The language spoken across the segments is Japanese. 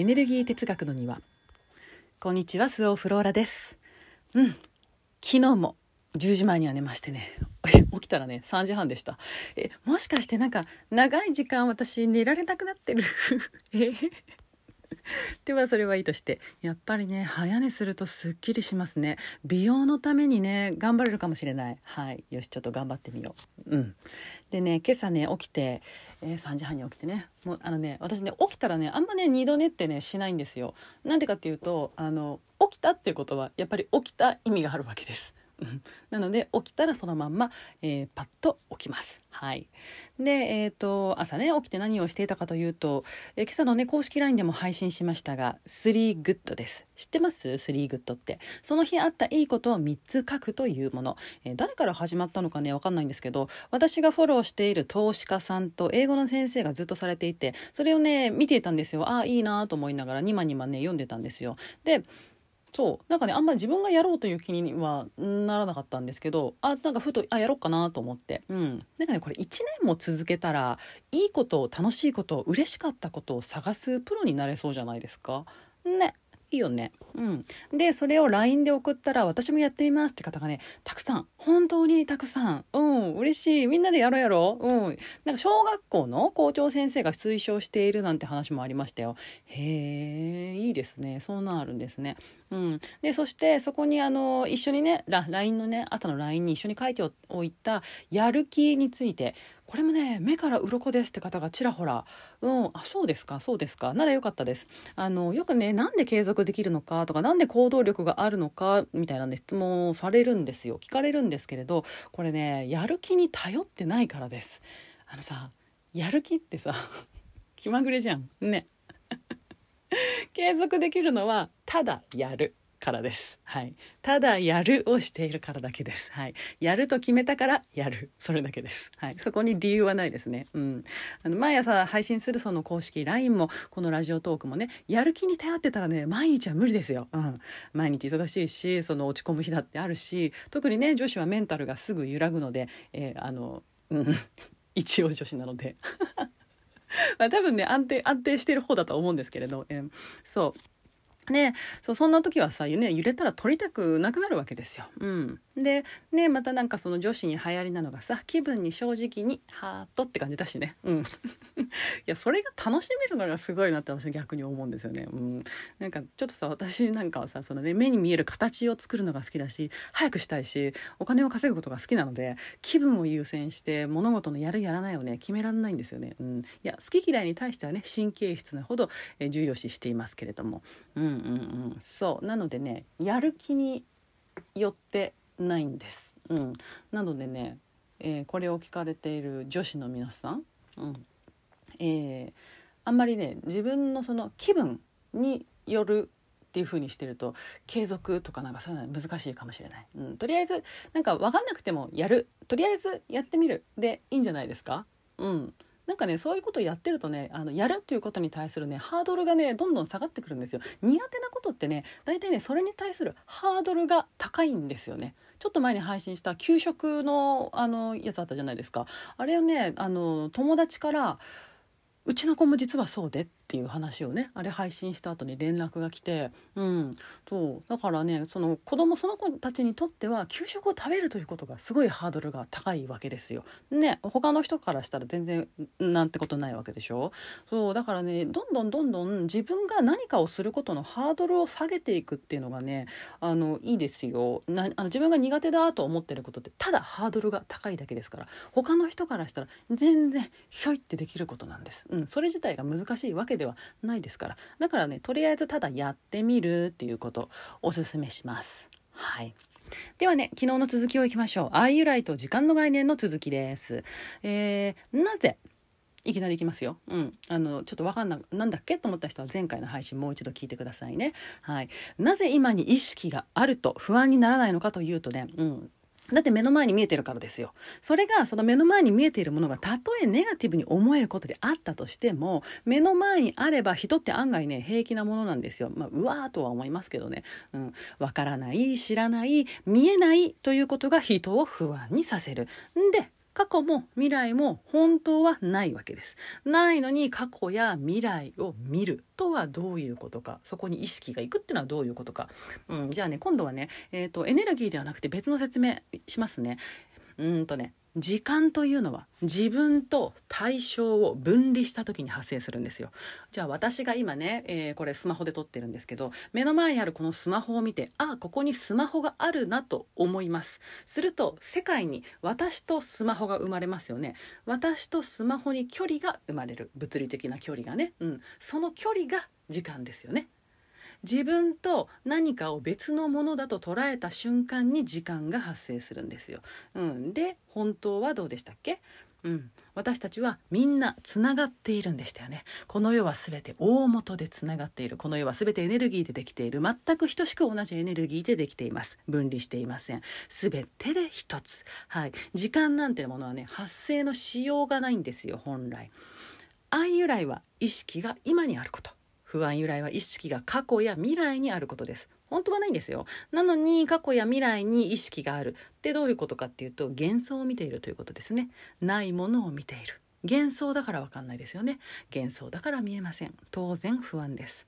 エネルギー哲学の庭。こんにちはスオフローラです。うん昨日も10時前には寝ましてね。起きたらね3時半でした。えもしかしてなんか長い時間私寝られなくなってる？え ではそれはいいとしてやっぱりね早寝するとすっきりしますね。美容のためにね頑張れるかもしれない。はい。よしちょっと頑張ってみよう。うん。でね今朝ね起きて、えー、3時半に起きてね。もうあのね私ね起きたらねあんまね二度寝ってねしないんですよ。なんでかっていうとあの起きたっていうことはやっぱり起きた意味があるわけです。なので起きたらそのまんま、えー、パッと起きます。はい、で、えーと、朝ね起きて何をしていたかというと、えー、今朝のね公式 LINE でも配信しましたが「3グッド」です。知ってます ?3 グッドって。その日あったいいことを3つ書くというもの、えー、誰から始まったのかね分かんないんですけど私がフォローしている投資家さんと英語の先生がずっとされていてそれをね見ていたんですよ。ああいいなと思いながらにまにまね読んでたんですよ。でそうなんかねあんまり自分がやろうという気にはならなかったんですけどあなんかふとあやろうかなと思ってうんなんかねこれ1年も続けたらいいことを楽しいことを嬉しかったことを探すプロになれそうじゃないですかねいいよね。うん。で、それを LINE で送ったら、私もやってみますって方がね、たくさん、本当にたくさん、うん、嬉しい。みんなでやろうやろう。うん。なんか小学校の校長先生が推奨しているなんて話もありましたよ。へえ、いいですね。そんなるんですね。うん、でそしてそこにあの一緒にね LINE のね朝の LINE に一緒に書いておいたやる気についてこれもね目から鱗ですって方がちらほらうんあそうですかそうですかならよかったです。あのよくねなんで継続できるのかとかなんで行動力があるのかみたいなね質問をされるんですよ。聞かれるんですけれどこれねやる気に頼ってないからです。あのさやる気ってさ 気まぐれじゃん。ね。継続できるのはただやるからです。はい。ただやるをしているからだけです。はい。やると決めたからやる。それだけです。はい。そこに理由はないですね。うん。あの、毎朝配信するその公式 LINE も、このラジオトークもね、やる気に頼ってたらね、毎日は無理ですよ。うん。毎日忙しいし、その落ち込む日だってあるし、特にね、女子はメンタルがすぐ揺らぐので、えー、あの、うん。一応女子なので まあ多分ね安定安定してる方だと思うんですけれど、えー、そうね、そうそんな時はさ、ね、揺れたら撮りたくなくなるわけですよ。うん、で、ね、またなんかその女子に流行りなのがさ気分に正直にハートって感じだしね、うん、いやそれが楽しめるのがすごいなって私逆に思うんですよね。うん、なんかちょっとさ私なんかはさその、ね、目に見える形を作るのが好きだし早くしたいしお金を稼ぐことが好きなので気分を優先して物事のやるやらないをね決められないんですよね。うん、いや好き嫌いに対してはね神経質なほど、え重要視していますけれども。うんうんそう。なのでねやる気によってないんです、うん、なのでね、えー、これを聞かれている女子の皆さん、うん。えー、あんまりね自分のその気分によるっていう風にしてると継続とかなんかそういうのは難しいかもしれない、うん、とりあえずなんか分かんなくてもやる。とりあえずやってみる。でいいんじゃないですか？うん。なんかねそういうことやってるとねあのやるっていうことに対するねハードルがねどんどん下がってくるんですよ。苦手なことってね大体ねそれに対するハードルが高いんですよね。ちょっと前に配信した給食のあのやつあったじゃないですか。あれをねあの友達からうちの子も実はそうでっていう話をねあれ配信した後に連絡が来てうん。そう。だからねその子供その子たちにとっては給食を食べるということがすごいハードルが高いわけですよ。ね他の人からしたら全然なんてことないわけでしょ。そう。だからねどんどんどんどん自分が何かをすることのハードルを下げていくっていうのがねあのいいですよ。なあの自分が苦手だと思ってることってただハードルが高いだけですから他の人からしたら全然ひょいってできることなんです。うん、それ自体が難しいわけではないですからだからねとりあえずただやってみるっていうことおすすめしますはいではね昨日の続きをいきましょう「アイユライと時間の概念」の続きですえー、なぜいきなりいきますよ。うん。あの、ちょっとわかんな、なんだっけと思った人は前回の配信もう一度聞いてくださいね。はい。なぜ今に意識があると不安にならないのかというとね、うん。だって目の前に見えてるからですよ。それがその目の前に見えているものがたとえネガティブに思えることであったとしても目の前にあれば人って案外ね平気なものなんですよ。まあ、うわーとは思いますけどね。うん。わからない、知らない、見えないということが人を不安にさせる。んで、過去も未来も本当はないわけです。ないのに過去や未来を見るとはどういうことか。そこに意識がいくっていうのはどういうことか、うん、じゃあね今度はね、えーと、エネルギーではなくて別の説明しますね。うんとね時間というのは自分と対象を分離した時に発生するんですよ。じゃあ私が今ね、えー、これスマホで撮ってるんですけど目の前にあるこのスマホを見てあここにスマホがあるなと思います。すると世界に私とスマホが生まれますよね。私とスマホに距離が生まれる。物理的な距離がね、うん、その距離が時間ですよね。自分と何かを別のものだと捉えた瞬間に時間が発生するんですよ。うん、で本当はどうでしたっけ？うん、私たちはみんなつながっているんでしたよね。この世は全て大元でつながっている。この世は全てエネルギーでできている。全く等しく同じエネルギーでできています。分離していません。全てで一つ。はい。時間なんてものはね発生のしようがないんですよ本来。愛由来は意識が今にあること。不安由来は意識が過去や未来にあることです。本当はないんですよ。なのに過去や未来に意識がある。ってどういうことかっていうと幻想を見ているということですね。ないものを見ている。幻想だからわかんないですよね。幻想だから見えません。当然不安です。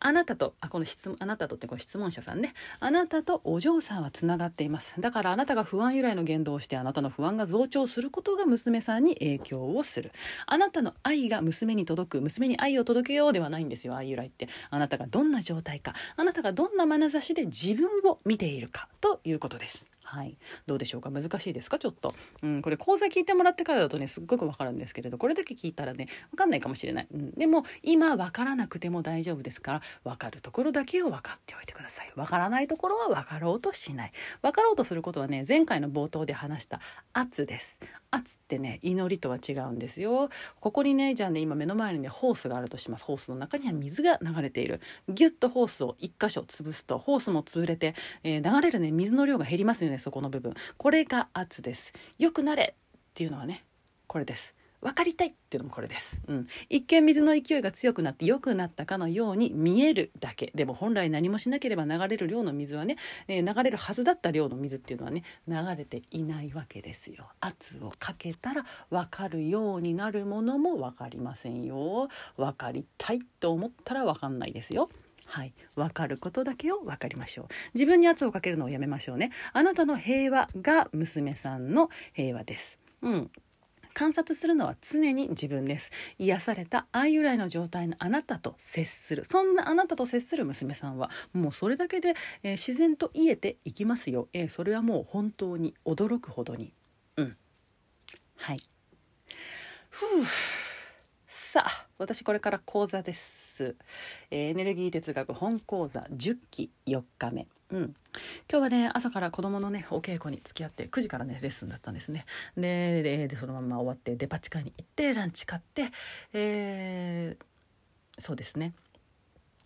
あなたとあこの質問あなたとってこの質問者さんね。あなたとお嬢さんはつながっています。だからあなたが不安由来の言動をしてあなたの不安が増長することが娘さんに影響をする。あなたの愛が娘に届く娘に愛を届けようではないんですよ愛由来って。あなたがどんな状態かあなたがどんな眼差しで自分を見ているかということです。はい、どうでしょうか？難しいですか？ちょっと、うん、これ講座聞いてもらってからだとねすっごくわかるんですけれどこれだけ聞いたらねわかんないかもしれない、うん、でも今わからなくても大丈夫ですからわかるところだけを分かっておいてください。わからないところは分かろうとしない。分かろうとすることはね前回の冒頭で話した圧です。圧ってね祈りとは違うんですよ。ここにねじゃあね今目の前にねホースがあるとします。ホースの中には水が流れている。ギュッとホースを1箇所潰すとホースも潰れて、えー、流れるね水の量が減りますよね。そこの部分。これが圧です。よくなれっていうのはねこれです。分かりたいっていうのもこれです、うん、一見水の勢いが強くなって良くなったかのように見えるだけ。でも本来何もしなければ流れる量の水はね、えー、流れるはずだった量の水っていうのはね流れていないわけですよ。圧をかけたら分かるようになるものも分かりませんよ。分かりたいと思ったら分かんないですよ。はい、分かることだけを分かりましょう。自分に圧をかけるのをやめましょうね。あなたの平和が娘さんの平和です。うん。観察するのは常に自分です。癒された愛由来の状態のあなたと接する。そんなあなたと接する娘さんはもうそれだけで、えー、自然と癒えていきますよ、えー、それはもう本当に驚くほどに。うん。はい。ふう。さあ私これから講座です、えー、エネルギー哲学本講座10期4日目。うん、今日はね朝から子供のねお稽古に付き合って9時からねレッスンだったんですね。でででそのまま終わってデパ地下に行ってランチ買ってえー、そうですね。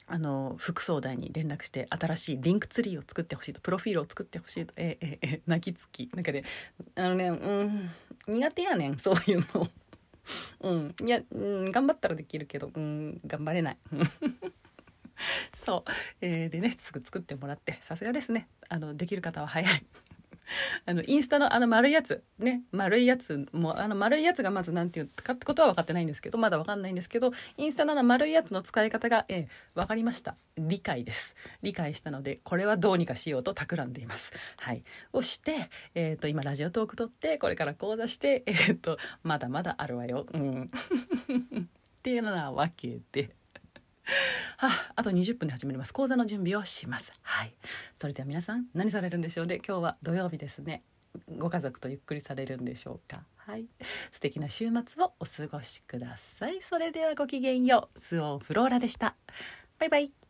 あの副総代に連絡して新しいリンクツリーを作ってほしいとプロフィールを作ってほしいとえええ泣きつき。なんかねあのねうん苦手やねんそういうのうん。いや、うん、頑張ったらできるけどうん頑張れない。そう、えー、でねすぐ作ってもらってさすがですね。あのできる方は早い。あのインスタのあの丸いやつ。ね。丸いやつもあの丸いやつがまず何て言うかってことは分かってないんですけどまだ分かんないんですけどインスタのあの丸いやつの使い方が、えー、分かりました。理解です。理解したのでこれはどうにかしようと企んでいます。はい。をして、えーと、今ラジオトーク撮ってこれから講座してえっ、ー、とまだまだあるわよ。うん。っていうようなわけで。はあ、あと20分で始まります。講座の準備をします。はい。それでは皆さん何されるんでしょうね。今日は土曜日ですね。ご家族とゆっくりされるんでしょうか。はい。素敵な週末をお過ごしください。それではごきげんよう。スオンフローラでした。バイバイ。